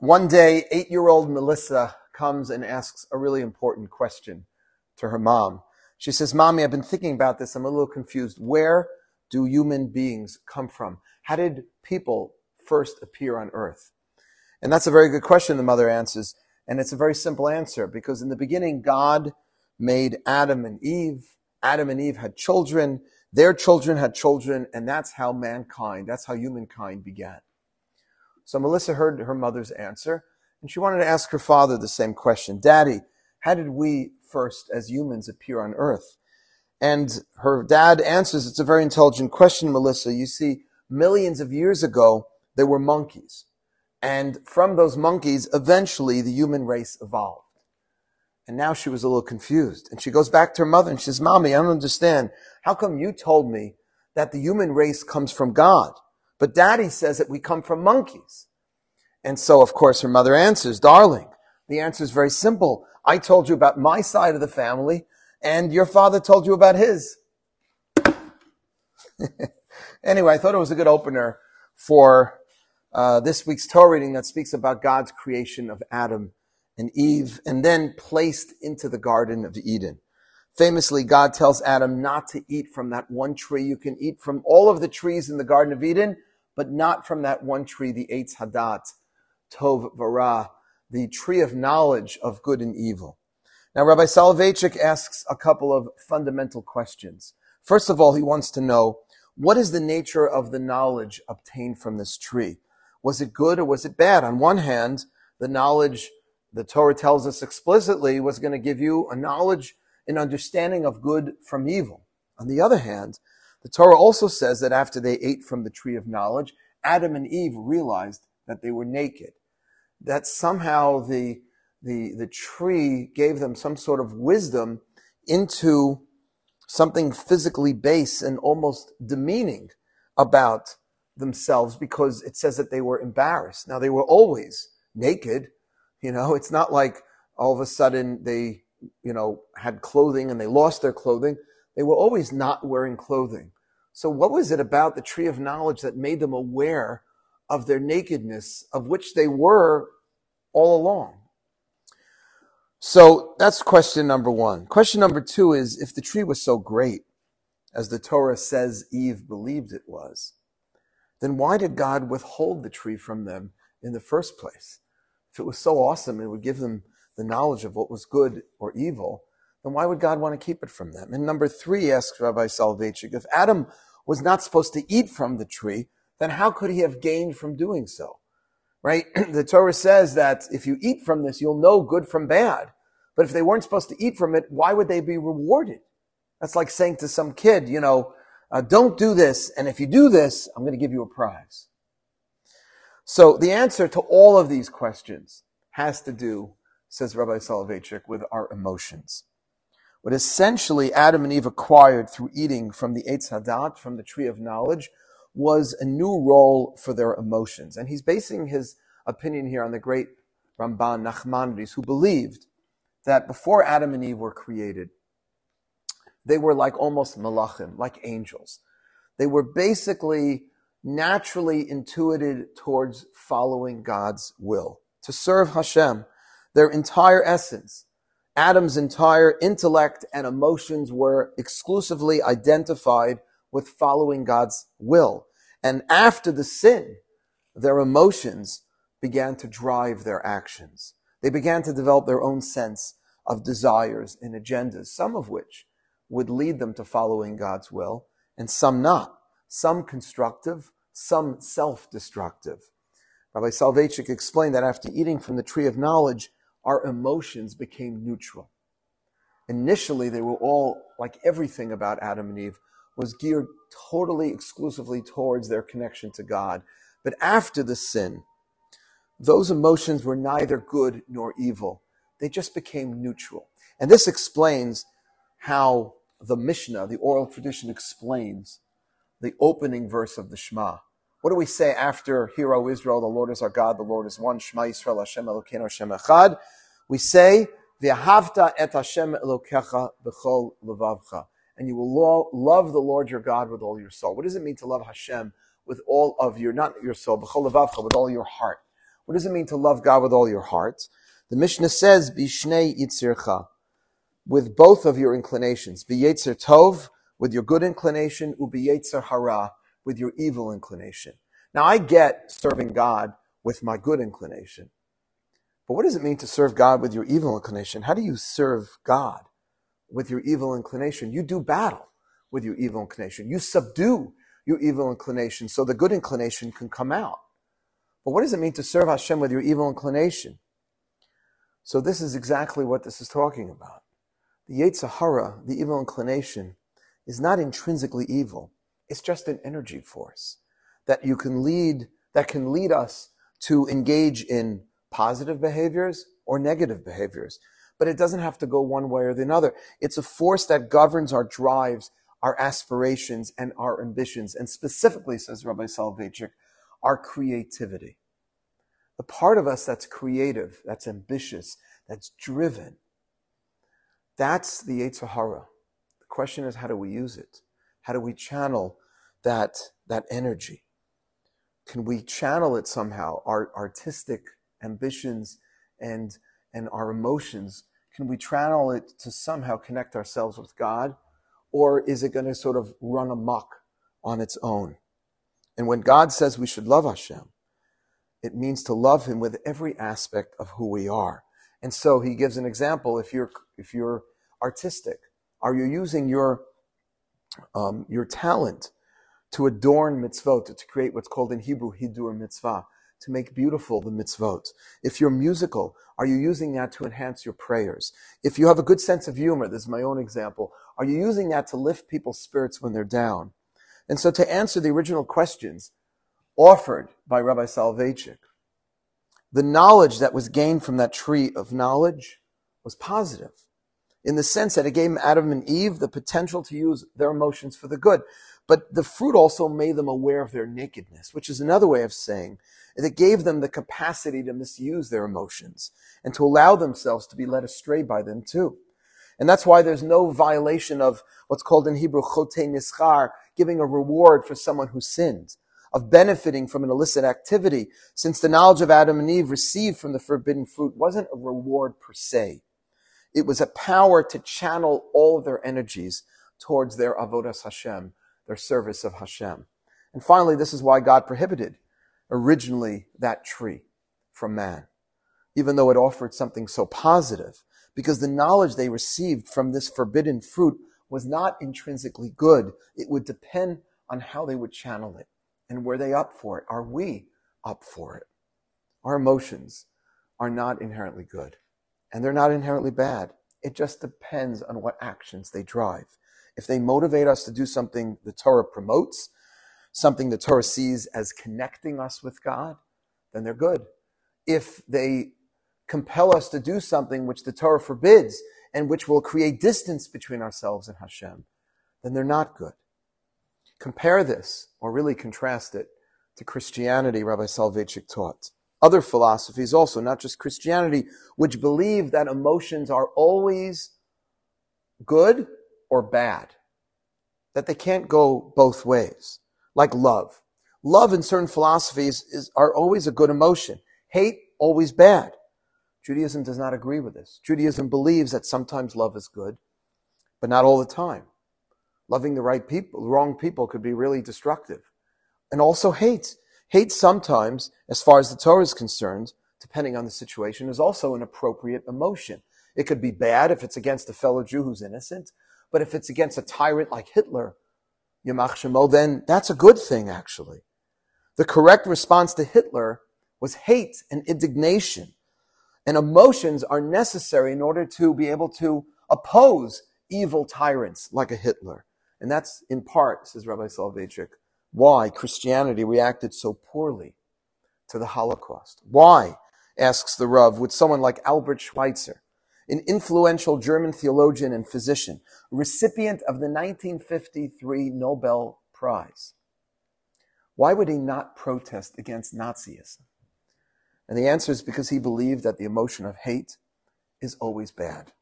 one day, eight year old Melissa comes and asks a really important question to her mom. She says, Mommy, I've been thinking about this. I'm a little confused. Where do human beings come from? How did people first appear on earth? And that's a very good question, the mother answers. And it's a very simple answer because in the beginning, God made Adam and Eve. Adam and Eve had children. Their children had children. And that's how mankind, that's how humankind began. So Melissa heard her mother's answer and she wanted to ask her father the same question. Daddy, how did we first as humans appear on earth? And her dad answers, it's a very intelligent question, Melissa. You see, millions of years ago, there were monkeys. And from those monkeys, eventually the human race evolved. And now she was a little confused. And she goes back to her mother and she says, Mommy, I don't understand. How come you told me that the human race comes from God? But daddy says that we come from monkeys. And so, of course, her mother answers, darling, the answer is very simple. I told you about my side of the family and your father told you about his. anyway, I thought it was a good opener for uh, this week's Torah reading that speaks about God's creation of Adam and Eve and then placed into the Garden of Eden. Famously, God tells Adam not to eat from that one tree. You can eat from all of the trees in the Garden of Eden, but not from that one tree, the Eitz Hadat, Tov Vara, the tree of knowledge of good and evil. Now, Rabbi Soloveitchik asks a couple of fundamental questions. First of all, he wants to know, what is the nature of the knowledge obtained from this tree? Was it good or was it bad? On one hand, the knowledge the Torah tells us explicitly was going to give you a knowledge and understanding of good from evil. On the other hand, the Torah also says that after they ate from the tree of knowledge, Adam and Eve realized that they were naked. That somehow the, the, the tree gave them some sort of wisdom into something physically base and almost demeaning about themselves because it says that they were embarrassed. Now they were always naked. You know, it's not like all of a sudden they, you know, had clothing and they lost their clothing. They were always not wearing clothing. So what was it about the tree of knowledge that made them aware of their nakedness, of which they were all along? So that's question number one. Question number two is if the tree was so great, as the Torah says Eve believed it was, then why did God withhold the tree from them in the first place? If it was so awesome, it would give them the knowledge of what was good or evil, then why would God want to keep it from them? And number three, asks Rabbi Soloveitchik, if Adam was not supposed to eat from the tree, then how could he have gained from doing so? Right? the Torah says that if you eat from this, you'll know good from bad. But if they weren't supposed to eat from it, why would they be rewarded? That's like saying to some kid, you know, uh, don't do this. And if you do this, I'm going to give you a prize. So the answer to all of these questions has to do, says Rabbi Soloveitchik, with our emotions. What essentially Adam and Eve acquired through eating from the Eitz Hadat, from the tree of knowledge, was a new role for their emotions. And he's basing his opinion here on the great Ramban Nachmanides, who believed that before Adam and Eve were created, they were like almost malachim, like angels. They were basically naturally intuited towards following God's will, to serve Hashem. Their entire essence, Adam's entire intellect and emotions were exclusively identified with following God's will. And after the sin, their emotions began to drive their actions. They began to develop their own sense of desires and agendas, some of which would lead them to following God's will, and some not. Some constructive, some self-destructive. Rabbi Soloveitchik explained that after eating from the tree of knowledge, our emotions became neutral. Initially, they were all, like everything about Adam and Eve, was geared totally exclusively towards their connection to God. But after the sin, those emotions were neither good nor evil. They just became neutral. And this explains how the Mishnah, the oral tradition, explains the opening verse of the Shema. What do we say after Hear, O Israel, the Lord is our God, the Lord is one, Shema Yisrael, Hashem Elokeinu, Hashem Echad? We say, V'ahavta et Hashem Elokecha b'chol levavcha. And you will lo- love the Lord your God with all your soul. What does it mean to love Hashem with all of your, not your soul, b'chol levavcha, with all your heart? What does it mean to love God with all your heart? The Mishnah says, Bishnei yitzircha, with both of your inclinations. B'yetzer tov, with your good inclination, ubiyetzer hara, with your evil inclination. Now I get serving God with my good inclination. But what does it mean to serve God with your evil inclination? How do you serve God with your evil inclination? You do battle with your evil inclination. You subdue your evil inclination so the good inclination can come out. But what does it mean to serve Hashem with your evil inclination? So this is exactly what this is talking about. The Yetzer Hara, the evil inclination, is not intrinsically evil. It's just an energy force that you can lead, that can lead us to engage in positive behaviors or negative behaviors. But it doesn't have to go one way or the other. It's a force that governs our drives, our aspirations, and our ambitions. And specifically, says Rabbi Soloveitchik, our creativity. The part of us that's creative, that's ambitious, that's driven, that's the Yetzer Hara. The question is, how do we use it? How do we channel that, that energy? Can we channel it somehow? Our artistic ambitions and, and our emotions, can we channel it to somehow connect ourselves with God? Or is it going to sort of run amok on its own? And when God says we should love Hashem, it means to love Him with every aspect of who we are. And so He gives an example. If you're if you're artistic, are you using your um, your talent to adorn mitzvot, to create what's called in Hebrew hidur mitzvah, to make beautiful the mitzvot? If you're musical, are you using that to enhance your prayers? If you have a good sense of humor, this is my own example, are you using that to lift people's spirits when they're down? And so to answer the original questions offered by Rabbi Soloveitchik, the knowledge that was gained from that tree of knowledge was positive in the sense that it gave Adam and Eve the potential to use their emotions for the good. But the fruit also made them aware of their nakedness, which is another way of saying it gave them the capacity to misuse their emotions and to allow themselves to be led astray by them too. And that's why there's no violation of what's called in Hebrew chote nischar, giving a reward for someone who sinned, of benefiting from an illicit activity, since the knowledge of Adam and Eve received from the forbidden fruit wasn't a reward per se. It was a power to channel all their energies towards their avodas Hashem, their service of Hashem. And finally, this is why God prohibited originally that tree from man, even though it offered something so positive because the knowledge they received from this forbidden fruit was not intrinsically good. It would depend on how they would channel it. And were they up for it? Are we up for it? Our emotions are not inherently good and they're not inherently bad. It just depends on what actions they drive. If they motivate us to do something the Torah promotes, something the Torah sees as connecting us with God, then they're good. If they compel us to do something which the Torah forbids and which will create distance between ourselves and Hashem, then they're not good. Compare this, or really contrast it, to Christianity, Rabbi Soloveitchik taught. Other philosophies also, not just Christianity, which believe that emotions are always good or bad, that they can't go both ways, like love. Love in certain philosophies is, are always a good emotion. Hate, always bad. Judaism does not agree with this. Judaism believes that sometimes love is good, but not all the time. Loving the right people, wrong people could be really destructive. And also hate. Hate sometimes, as far as the Torah is concerned, depending on the situation, is also an appropriate emotion. It could be bad if it's against a fellow Jew who's innocent, but if it's against a tyrant like Hitler, Yamach Shemo, then that's a good thing, actually. The correct response to Hitler was hate and indignation and emotions are necessary in order to be able to oppose evil tyrants like a Hitler. And that's in part, says Rabbi Soloveitchik, why Christianity reacted so poorly to the Holocaust. Why, asks the Rav, would someone like Albert Schweitzer, an influential German theologian and physician, recipient of the 1953 Nobel Prize, why would he not protest against Nazism? And the answer is because he believed that the emotion of hate is always bad.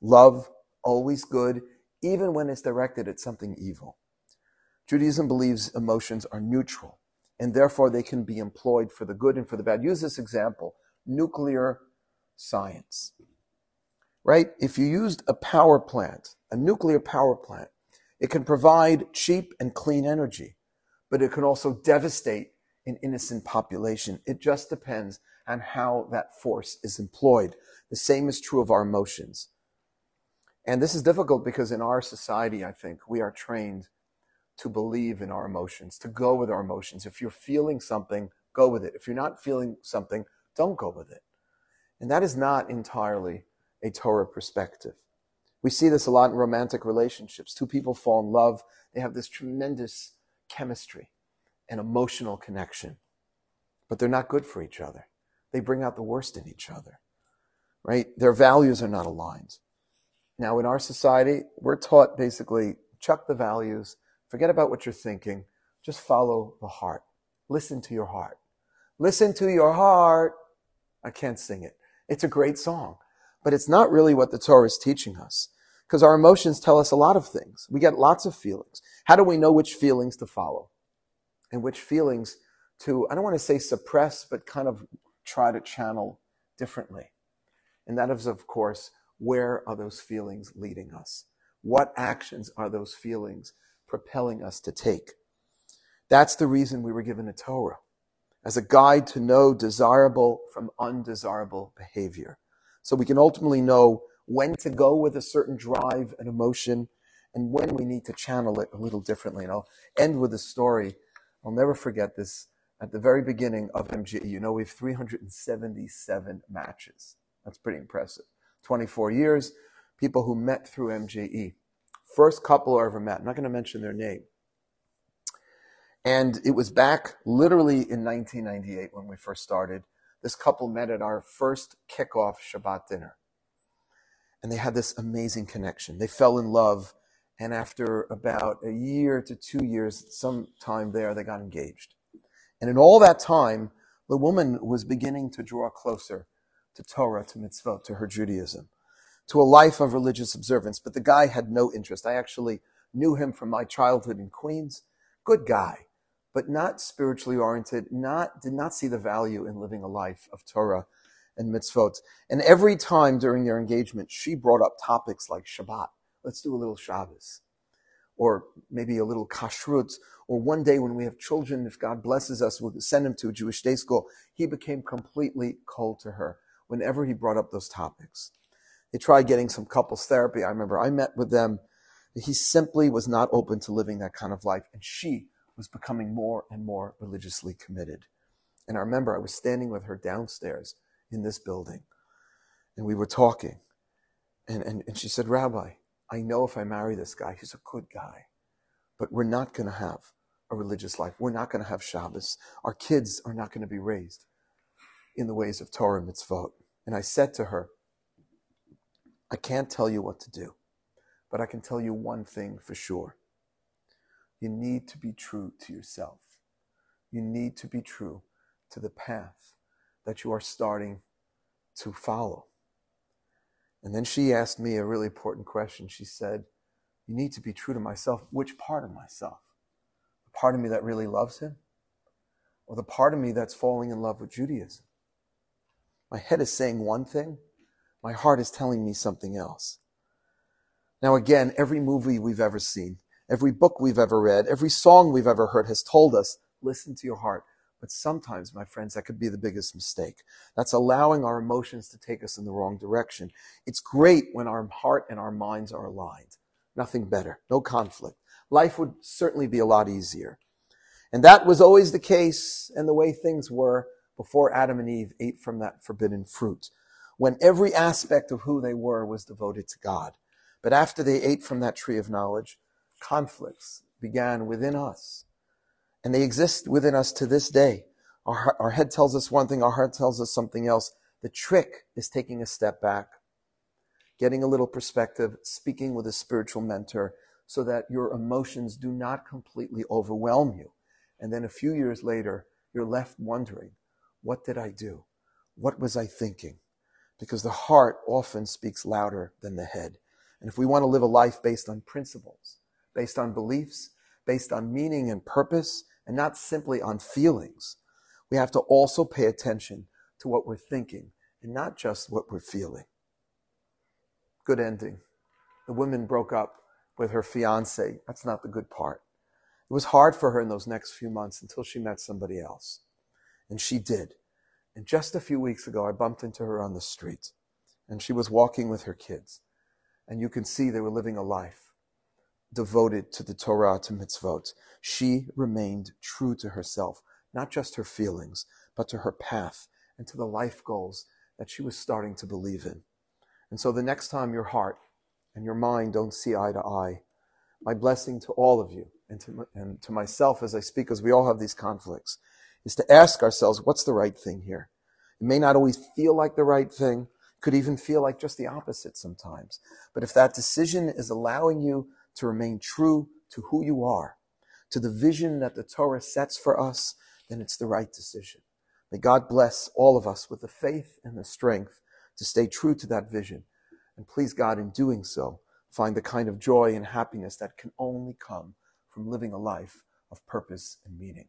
Love, always good, even when it's directed at something evil. Judaism believes emotions are neutral and therefore they can be employed for the good and for the bad. Use this example nuclear science. Right? If you used a power plant, a nuclear power plant, it can provide cheap and clean energy, but it can also devastate an innocent population. It just depends on how that force is employed. The same is true of our emotions. And this is difficult because in our society, I think, we are trained to believe in our emotions, to go with our emotions. If you're feeling something, go with it. If you're not feeling something, don't go with it. And that is not entirely a Torah perspective. We see this a lot in romantic relationships. Two people fall in love, they have this tremendous chemistry and emotional connection, but they're not good for each other. They bring out the worst in each other, right? Their values are not aligned. Now, in our society, we're taught basically chuck the values, forget about what you're thinking, just follow the heart. Listen to your heart. Listen to your heart. I can't sing it. It's a great song, but it's not really what the Torah is teaching us because our emotions tell us a lot of things. We get lots of feelings. How do we know which feelings to follow and which feelings to, I don't want to say suppress, but kind of try to channel differently? And that is, of course, where are those feelings leading us? What actions are those feelings propelling us to take? That's the reason we were given a Torah as a guide to know desirable from undesirable behavior. So we can ultimately know when to go with a certain drive and emotion and when we need to channel it a little differently. And I'll end with a story. I'll never forget this. At the very beginning of MJE, you know, we have 377 matches. That's pretty impressive. 24 years, people who met through MJE. First couple I ever met. I'm not going to mention their name. And it was back literally in 1998 when we first started. This couple met at our first kickoff Shabbat dinner. And they had this amazing connection. They fell in love. And after about a year to two years, some time there, they got engaged. And in all that time, the woman was beginning to draw closer to Torah, to mitzvot, to her Judaism, to a life of religious observance. But the guy had no interest. I actually knew him from my childhood in Queens. Good guy but not spiritually oriented, not, did not see the value in living a life of Torah and mitzvot. And every time during their engagement, she brought up topics like Shabbat. Let's do a little Shabbos. Or maybe a little kashrut. Or one day when we have children, if God blesses us, we'll send them to a Jewish day school. He became completely cold to her whenever he brought up those topics. They tried getting some couples therapy. I remember I met with them. He simply was not open to living that kind of life. And she was becoming more and more religiously committed. And I remember I was standing with her downstairs in this building, and we were talking. And, and, and she said, Rabbi, I know if I marry this guy, he's a good guy, but we're not going to have a religious life. We're not going to have Shabbos. Our kids are not going to be raised in the ways of Torah mitzvot. And I said to her, I can't tell you what to do, but I can tell you one thing for sure. You need to be true to yourself. You need to be true to the path that you are starting to follow. And then she asked me a really important question. She said, You need to be true to myself. Which part of myself? The part of me that really loves him? Or the part of me that's falling in love with Judaism? My head is saying one thing, my heart is telling me something else. Now, again, every movie we've ever seen, Every book we've ever read, every song we've ever heard has told us, listen to your heart. But sometimes, my friends, that could be the biggest mistake. That's allowing our emotions to take us in the wrong direction. It's great when our heart and our minds are aligned. Nothing better. No conflict. Life would certainly be a lot easier. And that was always the case and the way things were before Adam and Eve ate from that forbidden fruit, when every aspect of who they were was devoted to God. But after they ate from that tree of knowledge, conflicts began within us. And they exist within us to this day. Our, our head tells us one thing, our heart tells us something else. The trick is taking a step back, getting a little perspective, speaking with a spiritual mentor so that your emotions do not completely overwhelm you. And then a few years later, you're left wondering, what did I do? What was I thinking? Because the heart often speaks louder than the head. And if we want to live a life based on principles, based on beliefs, based on meaning and purpose, and not simply on feelings. We have to also pay attention to what we're thinking and not just what we're feeling. Good ending. The woman broke up with her fiance. That's not the good part. It was hard for her in those next few months until she met somebody else. And she did. And just a few weeks ago, I bumped into her on the street and she was walking with her kids. And you can see they were living a life devoted to the Torah, to mitzvot. She remained true to herself, not just her feelings, but to her path and to the life goals that she was starting to believe in. And so the next time your heart and your mind don't see eye to eye, my blessing to all of you and to, and to myself as I speak, because we all have these conflicts, is to ask ourselves, what's the right thing here? It may not always feel like the right thing, could even feel like just the opposite sometimes. But if that decision is allowing you to remain true to who you are, to the vision that the Torah sets for us, then it's the right decision. May God bless all of us with the faith and the strength to stay true to that vision. And please God, in doing so, find the kind of joy and happiness that can only come from living a life of purpose and meaning.